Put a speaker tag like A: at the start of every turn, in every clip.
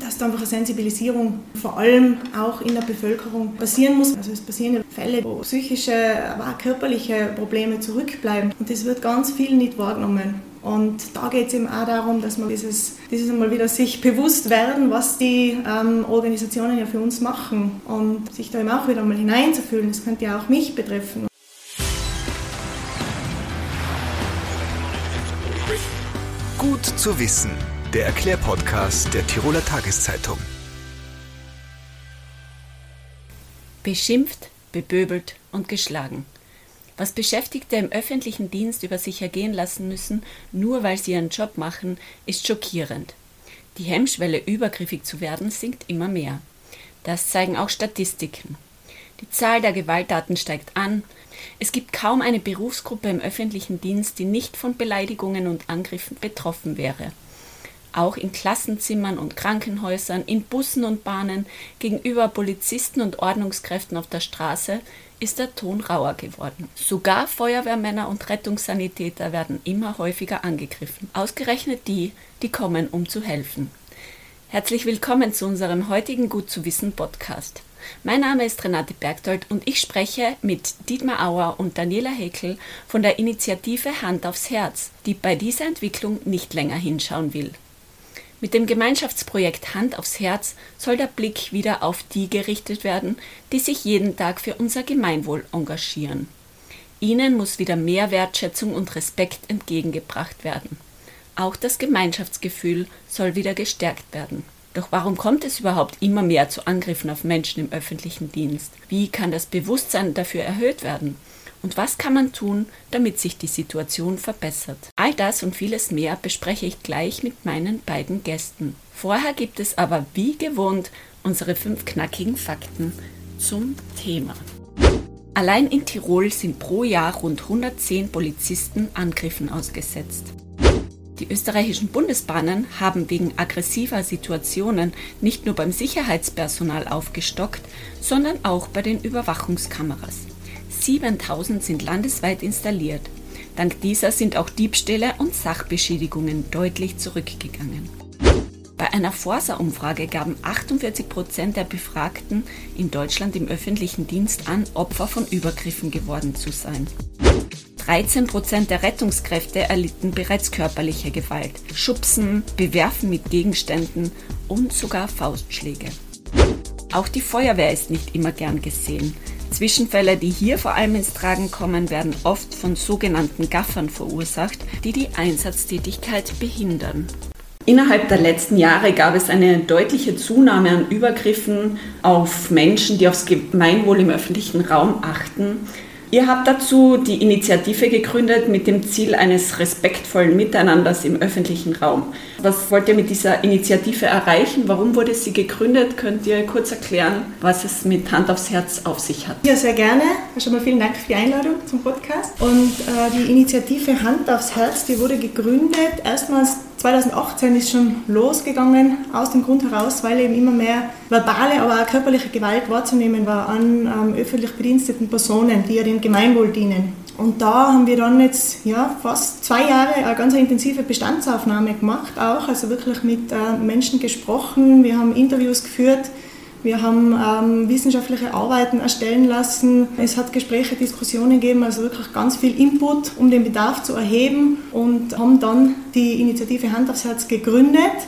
A: dass da einfach eine Sensibilisierung vor allem auch in der Bevölkerung passieren muss. Also es passieren Fälle, wo psychische, aber auch körperliche Probleme zurückbleiben und das wird ganz viel nicht wahrgenommen. Und da geht es eben auch darum, dass man dieses, dieses einmal wieder sich bewusst werden, was die ähm, Organisationen ja für uns machen und sich da eben auch wieder mal hineinzufühlen. Das könnte ja auch mich betreffen.
B: Gut zu wissen der Erklärpodcast der Tiroler Tageszeitung.
C: Beschimpft, beböbelt und geschlagen. Was Beschäftigte im öffentlichen Dienst über sich ergehen lassen müssen, nur weil sie ihren Job machen, ist schockierend. Die Hemmschwelle, übergriffig zu werden, sinkt immer mehr. Das zeigen auch Statistiken. Die Zahl der Gewalttaten steigt an. Es gibt kaum eine Berufsgruppe im öffentlichen Dienst, die nicht von Beleidigungen und Angriffen betroffen wäre auch in Klassenzimmern und Krankenhäusern, in Bussen und Bahnen, gegenüber Polizisten und Ordnungskräften auf der Straße ist der Ton rauer geworden. Sogar Feuerwehrmänner und Rettungssanitäter werden immer häufiger angegriffen. Ausgerechnet die, die kommen, um zu helfen. Herzlich willkommen zu unserem heutigen Gut zu wissen Podcast. Mein Name ist Renate Bergdold und ich spreche mit Dietmar Auer und Daniela Heckel von der Initiative Hand aufs Herz, die bei dieser Entwicklung nicht länger hinschauen will. Mit dem Gemeinschaftsprojekt Hand aufs Herz soll der Blick wieder auf die gerichtet werden, die sich jeden Tag für unser Gemeinwohl engagieren. Ihnen muss wieder mehr Wertschätzung und Respekt entgegengebracht werden. Auch das Gemeinschaftsgefühl soll wieder gestärkt werden. Doch warum kommt es überhaupt immer mehr zu Angriffen auf Menschen im öffentlichen Dienst? Wie kann das Bewusstsein dafür erhöht werden? Und was kann man tun, damit sich die Situation verbessert? All das und vieles mehr bespreche ich gleich mit meinen beiden Gästen. Vorher gibt es aber wie gewohnt unsere fünf knackigen Fakten zum Thema. Allein in Tirol sind pro Jahr rund 110 Polizisten Angriffen ausgesetzt. Die österreichischen Bundesbahnen haben wegen aggressiver Situationen nicht nur beim Sicherheitspersonal aufgestockt, sondern auch bei den Überwachungskameras. 7000 sind landesweit installiert. Dank dieser sind auch Diebstähle und Sachbeschädigungen deutlich zurückgegangen. Bei einer Forsa-Umfrage gaben 48 Prozent der Befragten in Deutschland im öffentlichen Dienst an, Opfer von Übergriffen geworden zu sein. 13 Prozent der Rettungskräfte erlitten bereits körperliche Gewalt, Schubsen, Bewerfen mit Gegenständen und sogar Faustschläge. Auch die Feuerwehr ist nicht immer gern gesehen. Zwischenfälle, die hier vor allem ins Tragen kommen, werden oft von sogenannten Gaffern verursacht, die die Einsatztätigkeit behindern. Innerhalb der letzten Jahre gab es eine deutliche Zunahme an Übergriffen auf Menschen, die aufs Gemeinwohl im öffentlichen Raum achten. Ihr habt dazu die Initiative gegründet mit dem Ziel eines respektvollen Miteinanders im öffentlichen Raum. Was wollt ihr mit dieser Initiative erreichen? Warum wurde sie gegründet? Könnt ihr kurz erklären, was es mit Hand aufs Herz auf sich hat?
A: Ja, sehr gerne. Schon mal vielen Dank für die Einladung zum Podcast. Und äh, die Initiative Hand aufs Herz, die wurde gegründet erstmals 2018 ist schon losgegangen, aus dem Grund heraus, weil eben immer mehr verbale, aber auch körperliche Gewalt wahrzunehmen war an ähm, öffentlich bediensteten Personen, die ja dem Gemeinwohl dienen. Und da haben wir dann jetzt ja, fast zwei Jahre eine ganz intensive Bestandsaufnahme gemacht, auch, also wirklich mit äh, Menschen gesprochen, wir haben Interviews geführt, wir haben ähm, wissenschaftliche Arbeiten erstellen lassen. Es hat Gespräche, Diskussionen gegeben, also wirklich ganz viel Input, um den Bedarf zu erheben und haben dann die Initiative Hand aufs Herz gegründet,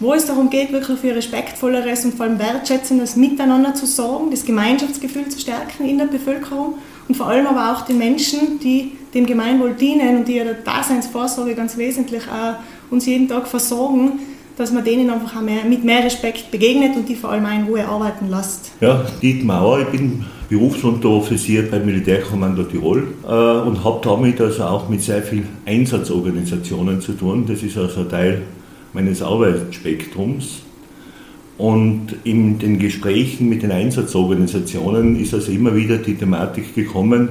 A: wo es darum geht, wirklich für respektvolleres und vor allem wertschätzendes Miteinander zu sorgen, das Gemeinschaftsgefühl zu stärken in der Bevölkerung und vor allem aber auch den Menschen, die dem Gemeinwohl dienen und die ja der Daseinsvorsorge ganz wesentlich auch uns jeden Tag versorgen, dass man denen einfach mehr, mit mehr Respekt begegnet und die vor allem in Ruhe arbeiten lässt.
D: Ja, Dietmar ich bin Berufsunteroffizier beim Militärkommando Tirol äh, und habe damit also auch mit sehr vielen Einsatzorganisationen zu tun. Das ist also Teil meines Arbeitsspektrums. Und in den Gesprächen mit den Einsatzorganisationen ist also immer wieder die Thematik gekommen,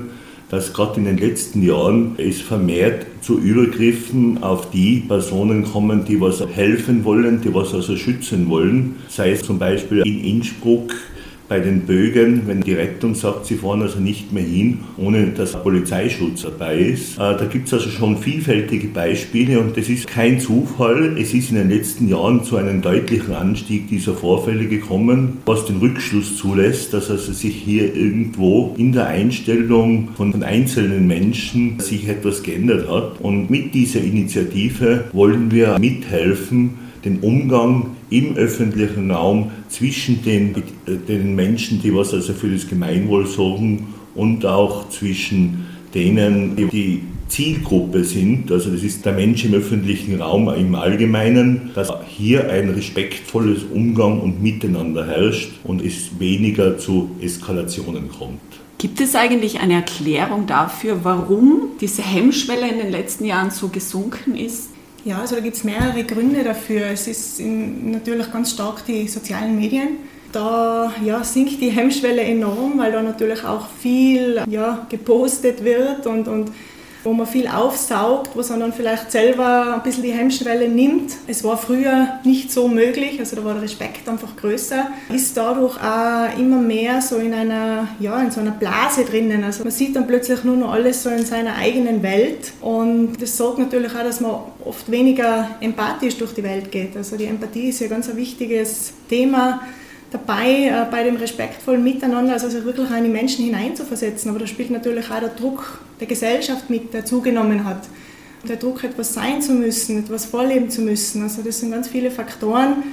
D: dass gerade in den letzten Jahren es vermehrt zu Übergriffen auf die Personen kommen, die was helfen wollen, die was also schützen wollen. Sei es zum Beispiel in Innsbruck bei den Bögen, wenn die Rettung sagt, sie fahren also nicht mehr hin, ohne dass Polizeischutz dabei ist. Äh, da gibt es also schon vielfältige Beispiele und das ist kein Zufall. Es ist in den letzten Jahren zu einem deutlichen Anstieg dieser Vorfälle gekommen, was den Rückschluss zulässt, dass also sich hier irgendwo in der Einstellung von einzelnen Menschen sich etwas geändert hat. Und mit dieser Initiative wollen wir mithelfen, den Umgang im öffentlichen Raum zwischen den, den Menschen, die was also für das Gemeinwohl sorgen und auch zwischen denen, die die Zielgruppe sind, also das ist der Mensch im öffentlichen Raum im Allgemeinen, dass hier ein respektvolles Umgang und Miteinander herrscht und es weniger zu Eskalationen kommt.
C: Gibt es eigentlich eine Erklärung dafür, warum diese Hemmschwelle in den letzten Jahren so gesunken ist?
A: Ja, also da gibt es mehrere Gründe dafür. Es ist natürlich ganz stark die sozialen Medien. Da ja, sinkt die Hemmschwelle enorm, weil da natürlich auch viel ja, gepostet wird und, und wo man viel aufsaugt, wo man dann vielleicht selber ein bisschen die Hemmschwelle nimmt. Es war früher nicht so möglich, also da war der Respekt einfach größer. Ist dadurch auch immer mehr so in einer, ja, in so einer Blase drinnen. Also man sieht dann plötzlich nur noch alles so in seiner eigenen Welt und das sorgt natürlich auch, dass man oft weniger empathisch durch die Welt geht. Also die Empathie ist ja ganz ein wichtiges Thema dabei, äh, bei dem respektvollen Miteinander, also sich wirklich in die Menschen hineinzuversetzen. Aber da spielt natürlich auch der Druck der Gesellschaft mit, der zugenommen hat. Der Druck, etwas sein zu müssen, etwas vorleben zu müssen. Also das sind ganz viele Faktoren,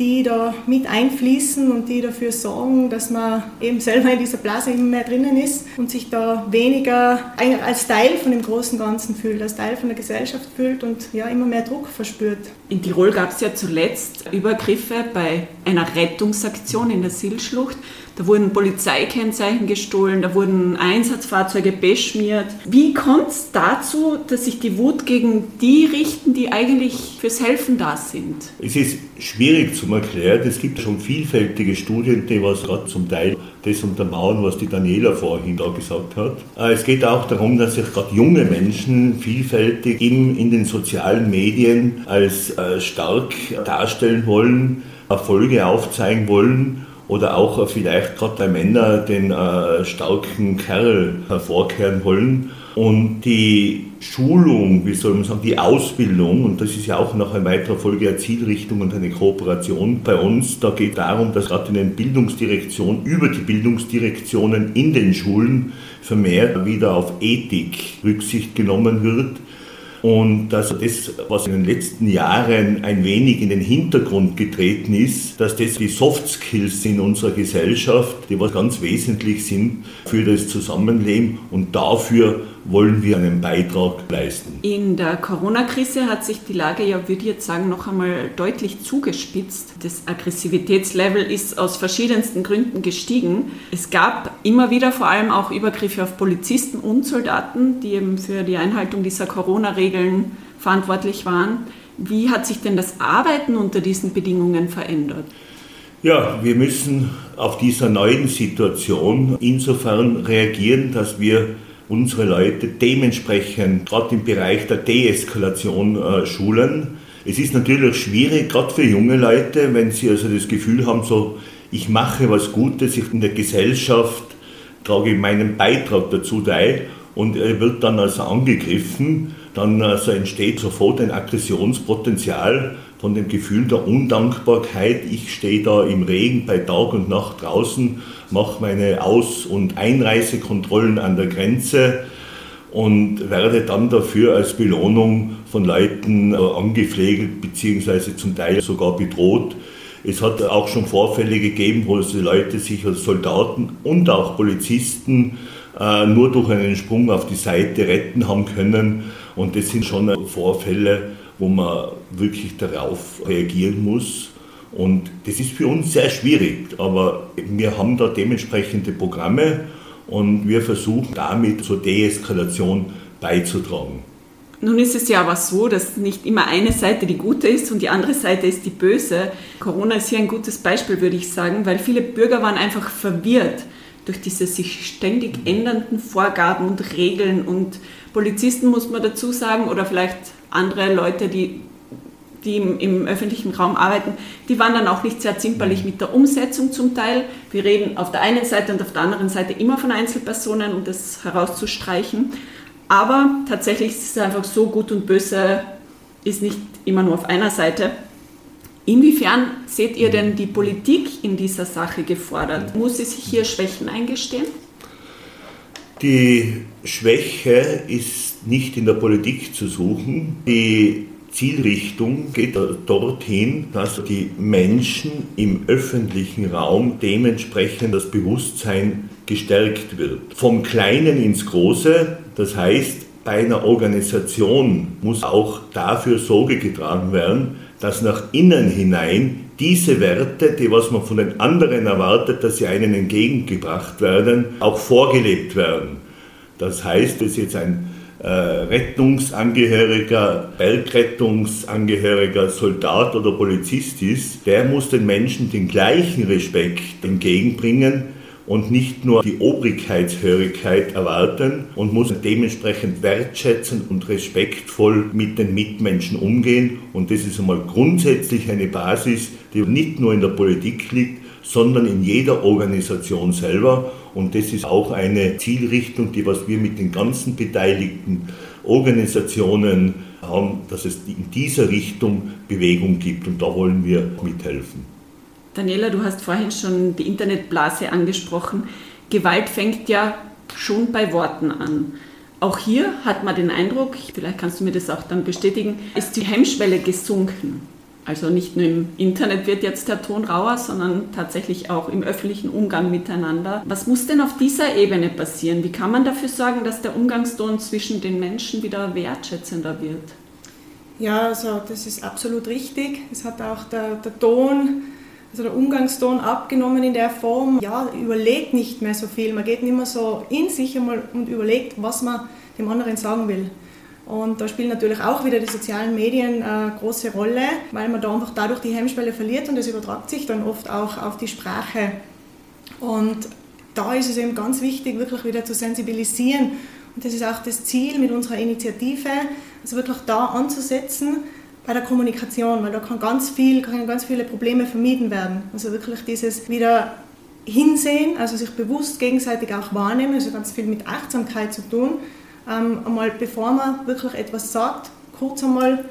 A: die da mit einfließen und die dafür sorgen, dass man eben selber in dieser Blase immer mehr drinnen ist und sich da weniger als Teil von dem großen Ganzen fühlt, als Teil von der Gesellschaft fühlt und ja immer mehr Druck verspürt.
C: In Tirol gab es ja zuletzt Übergriffe bei einer Rettungsaktion in der Silschlucht. Da wurden Polizeikennzeichen gestohlen, da wurden Einsatzfahrzeuge beschmiert. Wie kommt es dazu, dass sich die Wut gegen die richten, die eigentlich fürs Helfen da sind?
D: Es ist schwierig zu erklären. Es gibt schon vielfältige Studien, die was gerade zum Teil das untermauern, was die Daniela vorhin da gesagt hat. Äh, es geht auch darum, dass sich gerade junge Menschen vielfältig in, in den sozialen Medien als äh, stark darstellen wollen, Erfolge aufzeigen wollen oder auch vielleicht gerade bei Männern den äh, starken Kerl hervorkehren wollen. Und die Schulung, wie soll man sagen, die Ausbildung, und das ist ja auch noch eine weitere Folge der Zielrichtung und eine Kooperation bei uns, da geht darum, dass gerade in den Bildungsdirektionen, über die Bildungsdirektionen in den Schulen vermehrt wieder auf Ethik Rücksicht genommen wird und dass das, was in den letzten Jahren ein wenig in den Hintergrund getreten ist, dass das die Soft Skills in unserer Gesellschaft, die was ganz wesentlich sind für das Zusammenleben und dafür wollen wir einen Beitrag leisten.
C: In der Corona-Krise hat sich die Lage ja, würde ich jetzt sagen, noch einmal deutlich zugespitzt. Das Aggressivitätslevel ist aus verschiedensten Gründen gestiegen. Es gab immer wieder vor allem auch Übergriffe auf Polizisten und Soldaten, die eben für die Einhaltung dieser Corona-Regeln verantwortlich waren. Wie hat sich denn das Arbeiten unter diesen Bedingungen verändert?
D: Ja, wir müssen auf dieser neuen Situation insofern reagieren, dass wir unsere Leute dementsprechend gerade im Bereich der Deeskalation äh, schulen. Es ist natürlich schwierig, gerade für junge Leute, wenn sie also das Gefühl haben, so, ich mache was Gutes, ich in der Gesellschaft trage meinen Beitrag dazu teil und er wird dann also angegriffen, dann also entsteht sofort ein Aggressionspotenzial von dem Gefühl der Undankbarkeit. Ich stehe da im Regen bei Tag und Nacht draußen, mache meine Aus- und Einreisekontrollen an der Grenze und werde dann dafür als Belohnung von Leuten äh, angepflegt bzw. zum Teil sogar bedroht. Es hat auch schon Vorfälle gegeben, wo die Leute sich als Soldaten und auch Polizisten äh, nur durch einen Sprung auf die Seite retten haben können. Und das sind schon Vorfälle, wo man wirklich darauf reagieren muss. Und das ist für uns sehr schwierig, aber wir haben da dementsprechende Programme und wir versuchen damit zur Deeskalation beizutragen.
C: Nun ist es ja aber so, dass nicht immer eine Seite die gute ist und die andere Seite ist die böse. Corona ist hier ein gutes Beispiel, würde ich sagen, weil viele Bürger waren einfach verwirrt durch diese sich ständig ändernden Vorgaben und Regeln und Polizisten muss man dazu sagen oder vielleicht andere Leute, die die im, im, öffentlichen Raum arbeiten, die waren dann auch nicht sehr zimperlich mit der Umsetzung zum Teil. Wir reden auf der einen Seite und auf der anderen Seite immer von Einzelpersonen, um das herauszustreichen. Aber tatsächlich ist es einfach so, gut und böse ist nicht immer nur auf einer Seite. Inwiefern seht ihr denn die Politik in dieser Sache gefordert? Muss sie sich hier Schwächen eingestehen?
D: Die Schwäche ist nicht in der Politik zu suchen. Die Zielrichtung geht dorthin, dass die Menschen im öffentlichen Raum dementsprechend das Bewusstsein gestärkt wird. Vom Kleinen ins Große, das heißt, bei einer Organisation muss auch dafür Sorge getragen werden, dass nach innen hinein diese Werte, die was man von den anderen erwartet, dass sie einen entgegengebracht werden, auch vorgelebt werden. Das heißt, dass jetzt ein äh, Rettungsangehöriger, Bergrettungsangehöriger, Soldat oder Polizist ist, der muss den Menschen den gleichen Respekt entgegenbringen und nicht nur die Obrigkeitshörigkeit erwarten und muss dementsprechend wertschätzen und respektvoll mit den Mitmenschen umgehen. Und das ist einmal grundsätzlich eine Basis, die nicht nur in der Politik liegt, sondern in jeder Organisation selber. Und das ist auch eine Zielrichtung, die was wir mit den ganzen beteiligten Organisationen haben, dass es in dieser Richtung Bewegung gibt. Und da wollen wir mithelfen.
C: Daniela, du hast vorhin schon die Internetblase angesprochen. Gewalt fängt ja schon bei Worten an. Auch hier hat man den Eindruck, vielleicht kannst du mir das auch dann bestätigen, ist die Hemmschwelle gesunken. Also nicht nur im Internet wird jetzt der Ton rauer, sondern tatsächlich auch im öffentlichen Umgang miteinander. Was muss denn auf dieser Ebene passieren? Wie kann man dafür sorgen, dass der Umgangston zwischen den Menschen wieder wertschätzender wird?
A: Ja, also das ist absolut richtig. Es hat auch der, der Ton, also der Umgangston abgenommen in der Form. Ja, überlegt nicht mehr so viel. Man geht nicht mehr so in sich einmal und überlegt, was man dem anderen sagen will. Und da spielen natürlich auch wieder die sozialen Medien eine große Rolle, weil man da einfach dadurch die Hemmschwelle verliert und das übertragt sich dann oft auch auf die Sprache. Und da ist es eben ganz wichtig, wirklich wieder zu sensibilisieren. Und das ist auch das Ziel mit unserer Initiative, also wirklich da anzusetzen bei der Kommunikation, weil da kann ganz viel, können ganz viele Probleme vermieden werden. Also wirklich dieses wieder hinsehen, also sich bewusst gegenseitig auch wahrnehmen, also ganz viel mit Achtsamkeit zu tun ähm, einmal bevor man wirklich etwas sagt, kurz einmal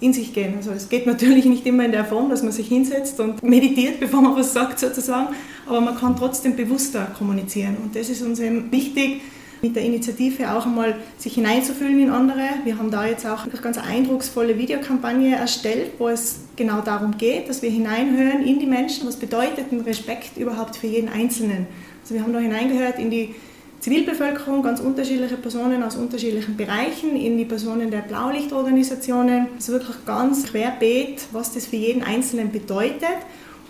A: in sich gehen. Also es geht natürlich nicht immer in der Form, dass man sich hinsetzt und meditiert, bevor man was sagt sozusagen, aber man kann trotzdem bewusster kommunizieren und das ist uns eben wichtig, mit der Initiative auch einmal sich hineinzufühlen in andere. Wir haben da jetzt auch eine ganz eindrucksvolle Videokampagne erstellt, wo es genau darum geht, dass wir hineinhören in die Menschen, was bedeutet ein Respekt überhaupt für jeden Einzelnen. Also wir haben da hineingehört in die Zivilbevölkerung, ganz unterschiedliche Personen aus unterschiedlichen Bereichen, in die Personen der Blaulichtorganisationen, also wirklich ganz querbeet, was das für jeden Einzelnen bedeutet,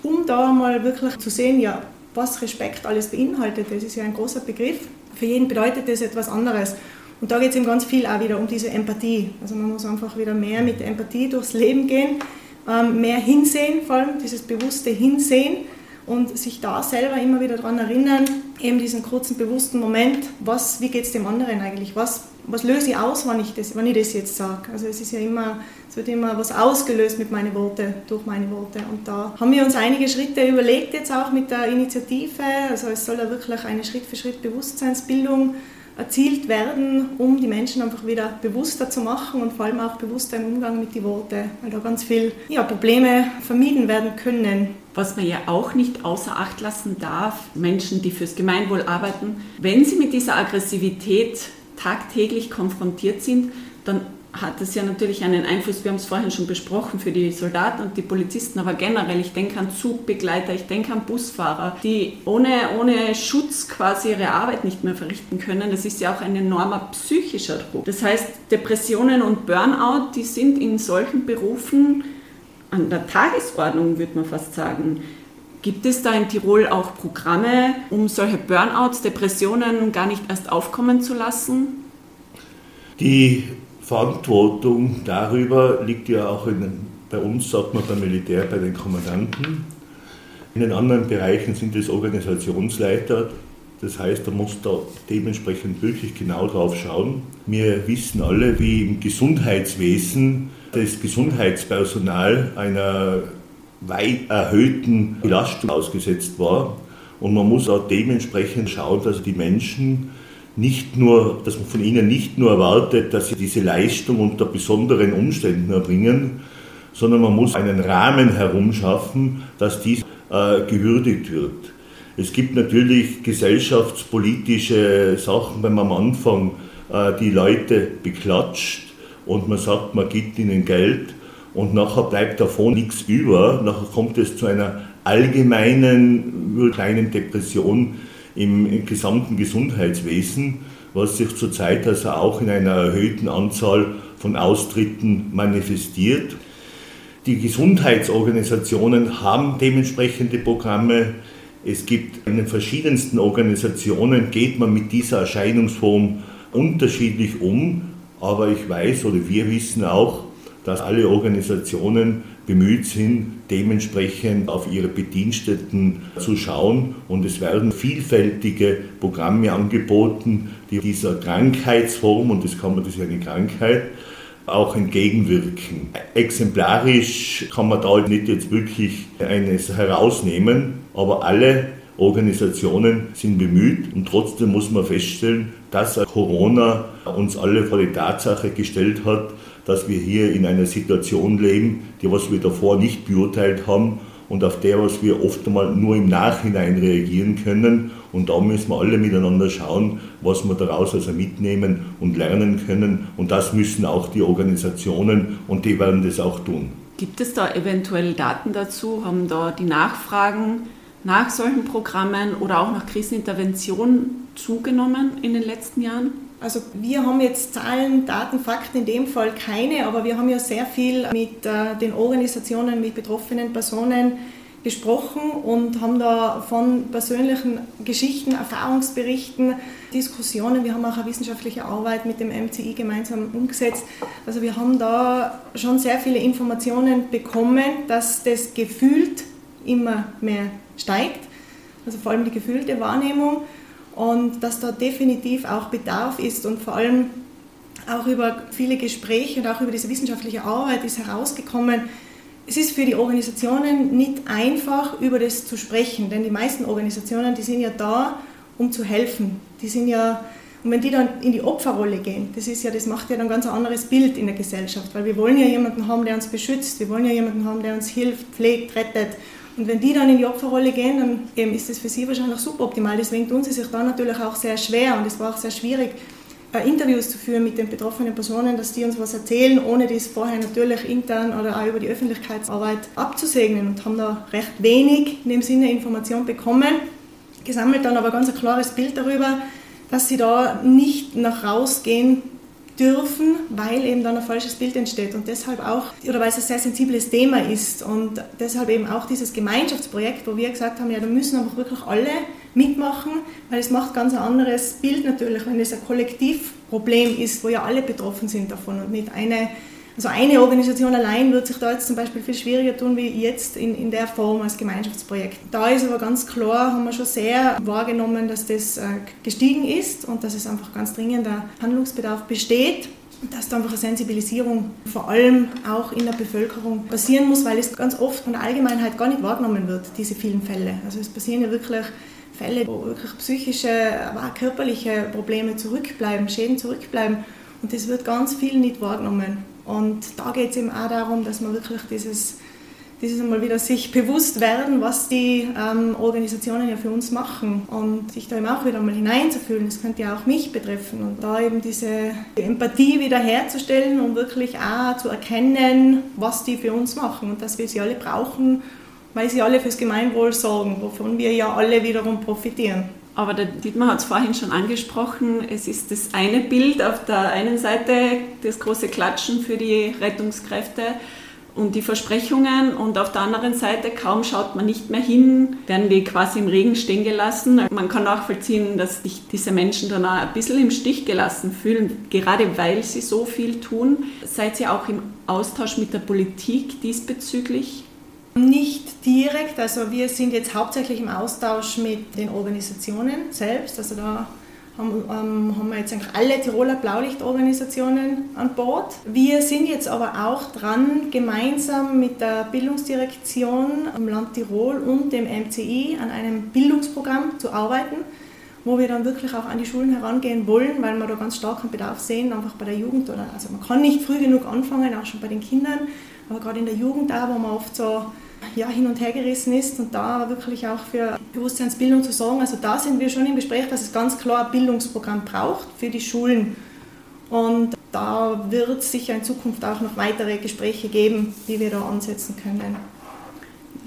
A: um da mal wirklich zu sehen, ja, was Respekt alles beinhaltet. Das ist ja ein großer Begriff. Für jeden bedeutet das etwas anderes. Und da geht es eben ganz viel auch wieder um diese Empathie. Also man muss einfach wieder mehr mit Empathie durchs Leben gehen, ähm, mehr hinsehen, vor allem dieses bewusste Hinsehen und sich da selber immer wieder daran erinnern, eben diesen kurzen bewussten Moment, was, wie geht es dem anderen eigentlich, was, was löse ich aus, wenn ich das, wenn ich das jetzt sage. Also es ist ja immer, es wird immer was ausgelöst mit meinen Worten, durch meine Worte. Und da haben wir uns einige Schritte überlegt jetzt auch mit der Initiative. Also es soll ja wirklich eine Schritt-für-Schritt-Bewusstseinsbildung erzielt werden, um die Menschen einfach wieder bewusster zu machen und vor allem auch bewusster im Umgang mit den Worten, weil da ganz viele ja, Probleme vermieden werden können.
C: Was man ja auch nicht außer Acht lassen darf, Menschen, die fürs Gemeinwohl arbeiten, wenn sie mit dieser Aggressivität tagtäglich konfrontiert sind, dann hat das ja natürlich einen Einfluss, wir haben es vorhin schon besprochen, für die Soldaten und die Polizisten, aber generell, ich denke an Zugbegleiter, ich denke an Busfahrer, die ohne, ohne Schutz quasi ihre Arbeit nicht mehr verrichten können. Das ist ja auch ein enormer psychischer Druck. Das heißt, Depressionen und Burnout, die sind in solchen Berufen an der Tagesordnung, würde man fast sagen. Gibt es da in Tirol auch Programme, um solche Burnouts, Depressionen gar nicht erst aufkommen zu lassen?
D: Die Verantwortung darüber liegt ja auch in, bei uns, sagt man beim Militär, bei den Kommandanten. In den anderen Bereichen sind es Organisationsleiter. Das heißt, da muss da dementsprechend wirklich genau drauf schauen. Wir wissen alle, wie im Gesundheitswesen das Gesundheitspersonal einer weit erhöhten Belastung ausgesetzt war. Und man muss auch dementsprechend schauen, dass die Menschen nicht nur, dass man von ihnen nicht nur erwartet, dass sie diese Leistung unter besonderen Umständen erbringen, sondern man muss einen Rahmen herumschaffen, dass dies äh, gewürdigt wird. Es gibt natürlich gesellschaftspolitische Sachen, wenn man am Anfang äh, die Leute beklatscht und man sagt, man gibt ihnen Geld und nachher bleibt davon nichts über. Nachher kommt es zu einer allgemeinen kleinen Depression im gesamten Gesundheitswesen, was sich zurzeit also auch in einer erhöhten Anzahl von Austritten manifestiert. Die Gesundheitsorganisationen haben dementsprechende Programme. Es gibt in den verschiedensten Organisationen, geht man mit dieser Erscheinungsform unterschiedlich um. Aber ich weiß oder wir wissen auch, dass alle Organisationen bemüht sind, dementsprechend auf ihre Bediensteten zu schauen. Und es werden vielfältige Programme angeboten, die dieser Krankheitsform, und das kann man, das ist eine Krankheit, auch entgegenwirken. Exemplarisch kann man da nicht jetzt wirklich eines herausnehmen, aber alle Organisationen sind bemüht und trotzdem muss man feststellen, dass Corona uns alle vor die Tatsache gestellt hat, dass wir hier in einer Situation leben, die was wir davor nicht beurteilt haben und auf der was wir oft einmal nur im Nachhinein reagieren können. Und da müssen wir alle miteinander schauen, was wir daraus also mitnehmen und lernen können. Und das müssen auch die Organisationen und die werden das auch tun.
C: Gibt es da eventuell Daten dazu? Haben da die Nachfragen nach solchen Programmen oder auch nach Krisenintervention zugenommen in den letzten Jahren?
A: Also wir haben jetzt Zahlen, Daten, Fakten in dem Fall keine, aber wir haben ja sehr viel mit äh, den Organisationen, mit betroffenen Personen gesprochen und haben da von persönlichen Geschichten, Erfahrungsberichten, Diskussionen, wir haben auch eine wissenschaftliche Arbeit mit dem MCI gemeinsam umgesetzt. Also wir haben da schon sehr viele Informationen bekommen, dass das gefühlt immer mehr steigt, also vor allem die gefühlte Wahrnehmung und dass da definitiv auch Bedarf ist und vor allem auch über viele Gespräche und auch über diese wissenschaftliche Arbeit ist herausgekommen, es ist für die Organisationen nicht einfach, über das zu sprechen, denn die meisten Organisationen, die sind ja da, um zu helfen. Die sind ja, und wenn die dann in die Opferrolle gehen, das ist ja, das macht ja dann ganz ein anderes Bild in der Gesellschaft, weil wir wollen ja jemanden haben, der uns beschützt, wir wollen ja jemanden haben, der uns hilft, pflegt, rettet und wenn die dann in die Opferrolle gehen, dann ist das für sie wahrscheinlich suboptimal. Deswegen tun sie sich da natürlich auch sehr schwer und es war auch sehr schwierig, äh, Interviews zu führen mit den betroffenen Personen, dass die uns was erzählen, ohne das vorher natürlich intern oder auch über die Öffentlichkeitsarbeit abzusegnen und haben da recht wenig in dem Sinne Information bekommen, gesammelt dann aber ganz ein klares Bild darüber, dass sie da nicht nach rausgehen dürfen, weil eben dann ein falsches Bild entsteht und deshalb auch, oder weil es ein sehr sensibles Thema ist und deshalb eben auch dieses Gemeinschaftsprojekt, wo wir gesagt haben, ja, da müssen einfach wirklich alle mitmachen, weil es macht ganz ein anderes Bild natürlich, wenn es ein Kollektivproblem ist, wo ja alle betroffen sind davon und nicht eine also eine Organisation allein wird sich da jetzt zum Beispiel viel schwieriger tun wie jetzt in, in der Form als Gemeinschaftsprojekt. Da ist aber ganz klar, haben wir schon sehr wahrgenommen, dass das äh, gestiegen ist und dass es einfach ganz dringender Handlungsbedarf besteht dass da einfach eine Sensibilisierung vor allem auch in der Bevölkerung passieren muss, weil es ganz oft von der Allgemeinheit gar nicht wahrgenommen wird, diese vielen Fälle. Also es passieren ja wirklich Fälle, wo wirklich psychische, aber auch körperliche Probleme zurückbleiben, Schäden zurückbleiben und das wird ganz viel nicht wahrgenommen. Und da geht es eben auch darum, dass man wirklich dieses, dieses einmal wieder sich bewusst werden, was die ähm, Organisationen ja für uns machen und sich da eben auch wieder mal hineinzufühlen. Das könnte ja auch mich betreffen und da eben diese Empathie wieder herzustellen und wirklich auch zu erkennen, was die für uns machen und dass wir sie alle brauchen, weil sie alle fürs Gemeinwohl sorgen, wovon wir ja alle wiederum profitieren.
C: Aber der Dietmar hat es vorhin schon angesprochen, es ist das eine Bild auf der einen Seite, das große Klatschen für die Rettungskräfte und die Versprechungen und auf der anderen Seite, kaum schaut man nicht mehr hin, werden die quasi im Regen stehen gelassen. Man kann nachvollziehen, dass sich diese Menschen dann auch ein bisschen im Stich gelassen fühlen, gerade weil sie so viel tun. Seid ihr auch im Austausch mit der Politik diesbezüglich?
A: Nicht direkt, also wir sind jetzt hauptsächlich im Austausch mit den Organisationen selbst, also da haben, ähm, haben wir jetzt eigentlich alle Tiroler Blaulichtorganisationen an Bord. Wir sind jetzt aber auch dran, gemeinsam mit der Bildungsdirektion am Land Tirol und dem MCI an einem Bildungsprogramm zu arbeiten, wo wir dann wirklich auch an die Schulen herangehen wollen, weil wir da ganz starken Bedarf sehen, einfach bei der Jugend. Oder, also man kann nicht früh genug anfangen, auch schon bei den Kindern, aber gerade in der Jugend da, wo man oft so ja, hin und her gerissen ist und da wirklich auch für Bewusstseinsbildung zu sorgen. Also da sind wir schon im Gespräch, dass es ganz klar ein Bildungsprogramm braucht für die Schulen. Und da wird es sicher in Zukunft auch noch weitere Gespräche geben, wie wir da ansetzen können.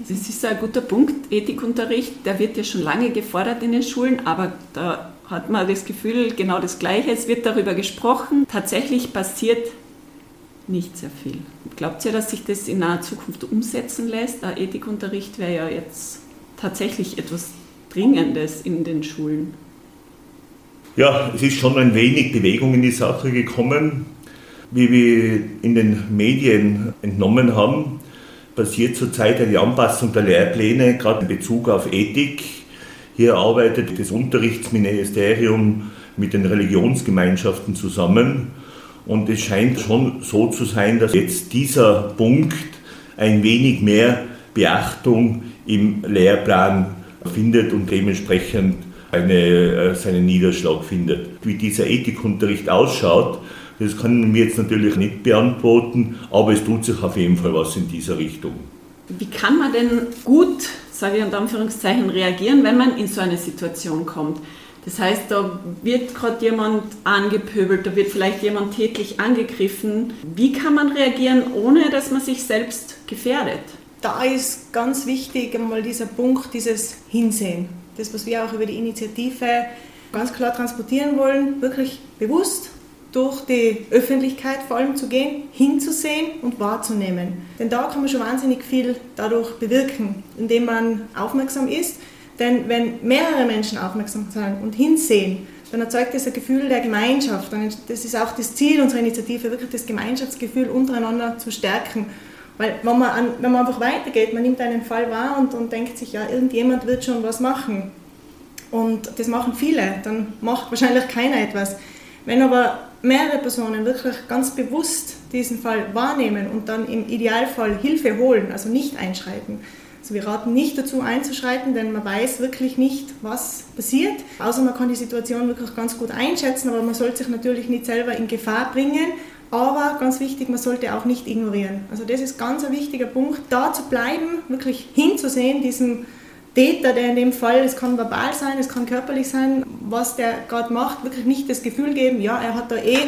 C: Das ist ein guter Punkt. Ethikunterricht, der wird ja schon lange gefordert in den Schulen, aber da hat man das Gefühl, genau das Gleiche. Es wird darüber gesprochen. Tatsächlich passiert nicht sehr viel. Glaubt ihr, dass sich das in naher Zukunft umsetzen lässt? Der Ethikunterricht wäre ja jetzt tatsächlich etwas Dringendes in den Schulen.
D: Ja, es ist schon ein wenig Bewegung in die Sache gekommen. Wie wir in den Medien entnommen haben, passiert zurzeit eine Anpassung der Lehrpläne, gerade in Bezug auf Ethik. Hier arbeitet das Unterrichtsministerium mit den Religionsgemeinschaften zusammen und es scheint schon so zu sein, dass jetzt dieser Punkt ein wenig mehr Beachtung im Lehrplan findet und dementsprechend eine, äh, seinen Niederschlag findet. Wie dieser Ethikunterricht ausschaut, das können wir jetzt natürlich nicht beantworten, aber es tut sich auf jeden Fall was in dieser Richtung.
C: Wie kann man denn gut, sage ich unter Anführungszeichen, reagieren, wenn man in so eine Situation kommt? Das heißt, da wird gerade jemand angepöbelt, da wird vielleicht jemand tätlich angegriffen. Wie kann man reagieren, ohne dass man sich selbst gefährdet?
A: Da ist ganz wichtig einmal dieser Punkt, dieses Hinsehen. Das, was wir auch über die Initiative ganz klar transportieren wollen, wirklich bewusst durch die Öffentlichkeit vor allem zu gehen, hinzusehen und wahrzunehmen. Denn da kann man schon wahnsinnig viel dadurch bewirken, indem man aufmerksam ist denn wenn mehrere Menschen aufmerksam sein und hinsehen, dann erzeugt das ein Gefühl der Gemeinschaft. Und das ist auch das Ziel unserer Initiative, wirklich das Gemeinschaftsgefühl untereinander zu stärken. Weil wenn man, an, wenn man einfach weitergeht, man nimmt einen Fall wahr und, und denkt sich, ja, irgendjemand wird schon was machen. Und das machen viele, dann macht wahrscheinlich keiner etwas. Wenn aber mehrere Personen wirklich ganz bewusst diesen Fall wahrnehmen und dann im Idealfall Hilfe holen, also nicht einschreiten, also wir raten nicht dazu einzuschreiten, denn man weiß wirklich nicht, was passiert. Außer man kann die Situation wirklich ganz gut einschätzen, aber man sollte sich natürlich nicht selber in Gefahr bringen. Aber ganz wichtig, man sollte auch nicht ignorieren. Also das ist ganz ein wichtiger Punkt, da zu bleiben, wirklich hinzusehen, diesem Täter, der in dem Fall, es kann verbal sein, es kann körperlich sein, was der gerade macht, wirklich nicht das Gefühl geben, ja, er hat da eh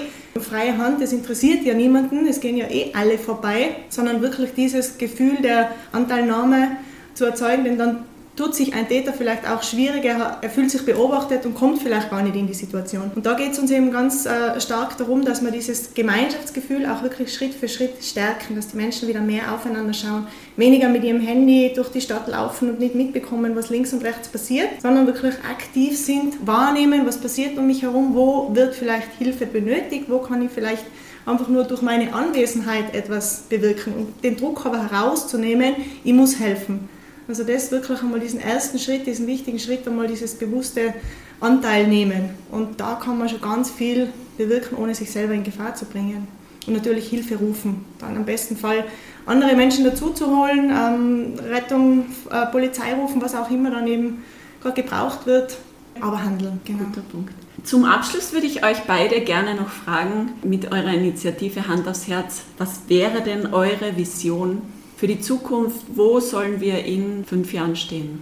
A: freie Hand, es interessiert ja niemanden, es gehen ja eh alle vorbei, sondern wirklich dieses Gefühl der Anteilnahme zu erzeugen, denn dann tut sich ein Täter vielleicht auch schwieriger, er fühlt sich beobachtet und kommt vielleicht gar nicht in die Situation. Und da geht es uns eben ganz äh, stark darum, dass wir dieses Gemeinschaftsgefühl auch wirklich Schritt für Schritt stärken, dass die Menschen wieder mehr aufeinander schauen, weniger mit ihrem Handy durch die Stadt laufen und nicht mitbekommen, was links und rechts passiert, sondern wirklich aktiv sind, wahrnehmen, was passiert um mich herum, wo wird vielleicht Hilfe benötigt, wo kann ich vielleicht einfach nur durch meine Anwesenheit etwas bewirken und den Druck aber herauszunehmen, ich muss helfen. Also das wirklich einmal diesen ersten Schritt, diesen wichtigen Schritt, einmal dieses bewusste Anteil nehmen. Und da kann man schon ganz viel bewirken, ohne sich selber in Gefahr zu bringen. Und natürlich Hilfe rufen. Dann am besten Fall andere Menschen dazu zu holen, ähm, Rettung, äh, Polizei rufen, was auch immer dann eben gerade gebraucht wird. Aber handeln,
C: genau. Guter Punkt. Zum Abschluss würde ich euch beide gerne noch fragen, mit eurer Initiative Hand aufs Herz, was wäre denn eure Vision für die Zukunft, wo sollen wir in fünf Jahren stehen?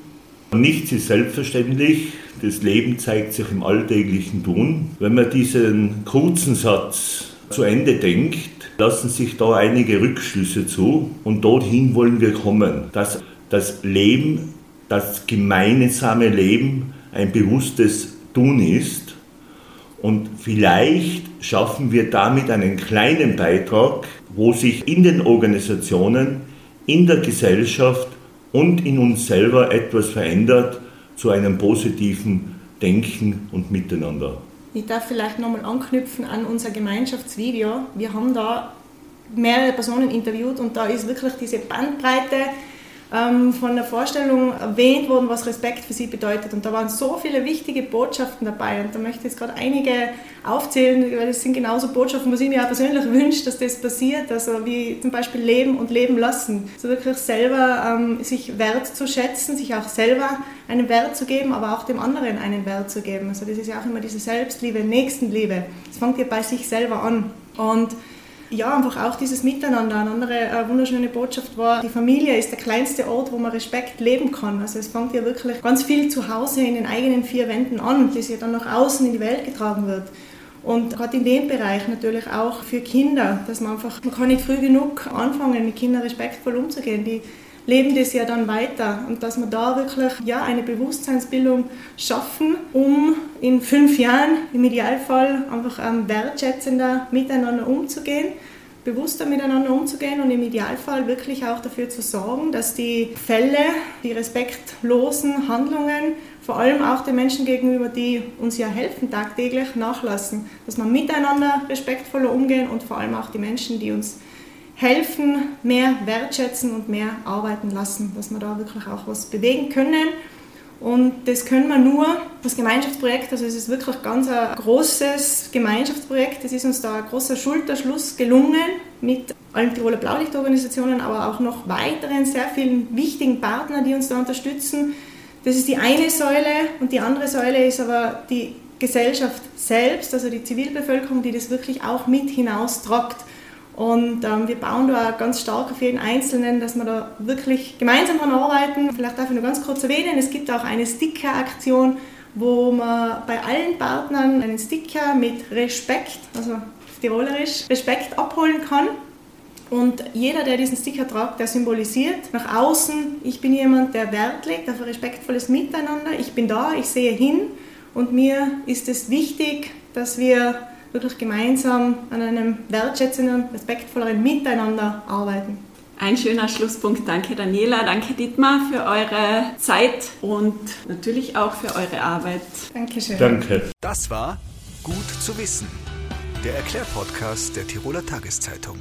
D: Nichts ist selbstverständlich. Das Leben zeigt sich im alltäglichen Tun. Wenn man diesen kurzen Satz zu Ende denkt, lassen sich da einige Rückschlüsse zu und dorthin wollen wir kommen, dass das Leben, das gemeinsame Leben ein bewusstes Tun ist und vielleicht schaffen wir damit einen kleinen Beitrag, wo sich in den Organisationen in der Gesellschaft und in uns selber etwas verändert zu einem positiven Denken und Miteinander.
A: Ich darf vielleicht nochmal anknüpfen an unser Gemeinschaftsvideo. Wir haben da mehrere Personen interviewt und da ist wirklich diese Bandbreite ähm, von der Vorstellung erwähnt worden, was Respekt für sie bedeutet. Und da waren so viele wichtige Botschaften dabei. Und da möchte ich jetzt gerade einige aufzählen, weil das sind genauso Botschaften, was ich mir auch persönlich wünsche, dass das passiert. Also wie zum Beispiel Leben und Leben lassen. So wirklich selber ähm, sich wert zu schätzen, sich auch selber einen Wert zu geben, aber auch dem anderen einen Wert zu geben. Also das ist ja auch immer diese Selbstliebe, Nächstenliebe. Das fängt ja bei sich selber an. Und ja, einfach auch dieses Miteinander. Eine andere äh, wunderschöne Botschaft war, die Familie ist der kleinste Ort, wo man Respekt leben kann. Also es fängt ja wirklich ganz viel zu Hause in den eigenen vier Wänden an, das ja dann nach außen in die Welt getragen wird. Und gerade in dem Bereich natürlich auch für Kinder, dass man einfach, man kann nicht früh genug anfangen, mit Kindern respektvoll umzugehen. Die leben das ja dann weiter und dass wir da wirklich ja, eine Bewusstseinsbildung schaffen, um in fünf Jahren im Idealfall einfach ähm, wertschätzender miteinander umzugehen bewusster miteinander umzugehen und im Idealfall wirklich auch dafür zu sorgen, dass die Fälle, die respektlosen Handlungen, vor allem auch den Menschen gegenüber, die uns ja helfen tagtäglich, nachlassen. Dass wir miteinander respektvoller umgehen und vor allem auch die Menschen, die uns helfen, mehr wertschätzen und mehr arbeiten lassen, dass wir da wirklich auch was bewegen können. Und das können wir nur, das Gemeinschaftsprojekt, also es ist wirklich ganz ein großes Gemeinschaftsprojekt, es ist uns da ein großer Schulterschluss gelungen mit allen Tiroler Blaulichtorganisationen, aber auch noch weiteren sehr vielen wichtigen Partnern, die uns da unterstützen. Das ist die eine Säule und die andere Säule ist aber die Gesellschaft selbst, also die Zivilbevölkerung, die das wirklich auch mit hinaustragt. Und ähm, wir bauen da ganz stark auf jeden Einzelnen, dass wir da wirklich gemeinsam daran arbeiten. Vielleicht darf ich nur ganz kurz erwähnen, es gibt auch eine Sticker-Aktion, wo man bei allen Partnern einen Sticker mit Respekt, also tirolerisch, Respekt abholen kann. Und jeder, der diesen Sticker tragt, der symbolisiert nach außen, ich bin jemand, der Wert legt auf ein respektvolles Miteinander, ich bin da, ich sehe hin und mir ist es wichtig, dass wir wirklich gemeinsam an einem wertschätzenden, respektvolleren Miteinander arbeiten.
C: Ein schöner Schlusspunkt. Danke Daniela, danke Dietmar für eure Zeit und natürlich auch für eure Arbeit.
A: Dankeschön.
D: Danke.
B: Das war Gut zu wissen, der Erklärpodcast der Tiroler Tageszeitung.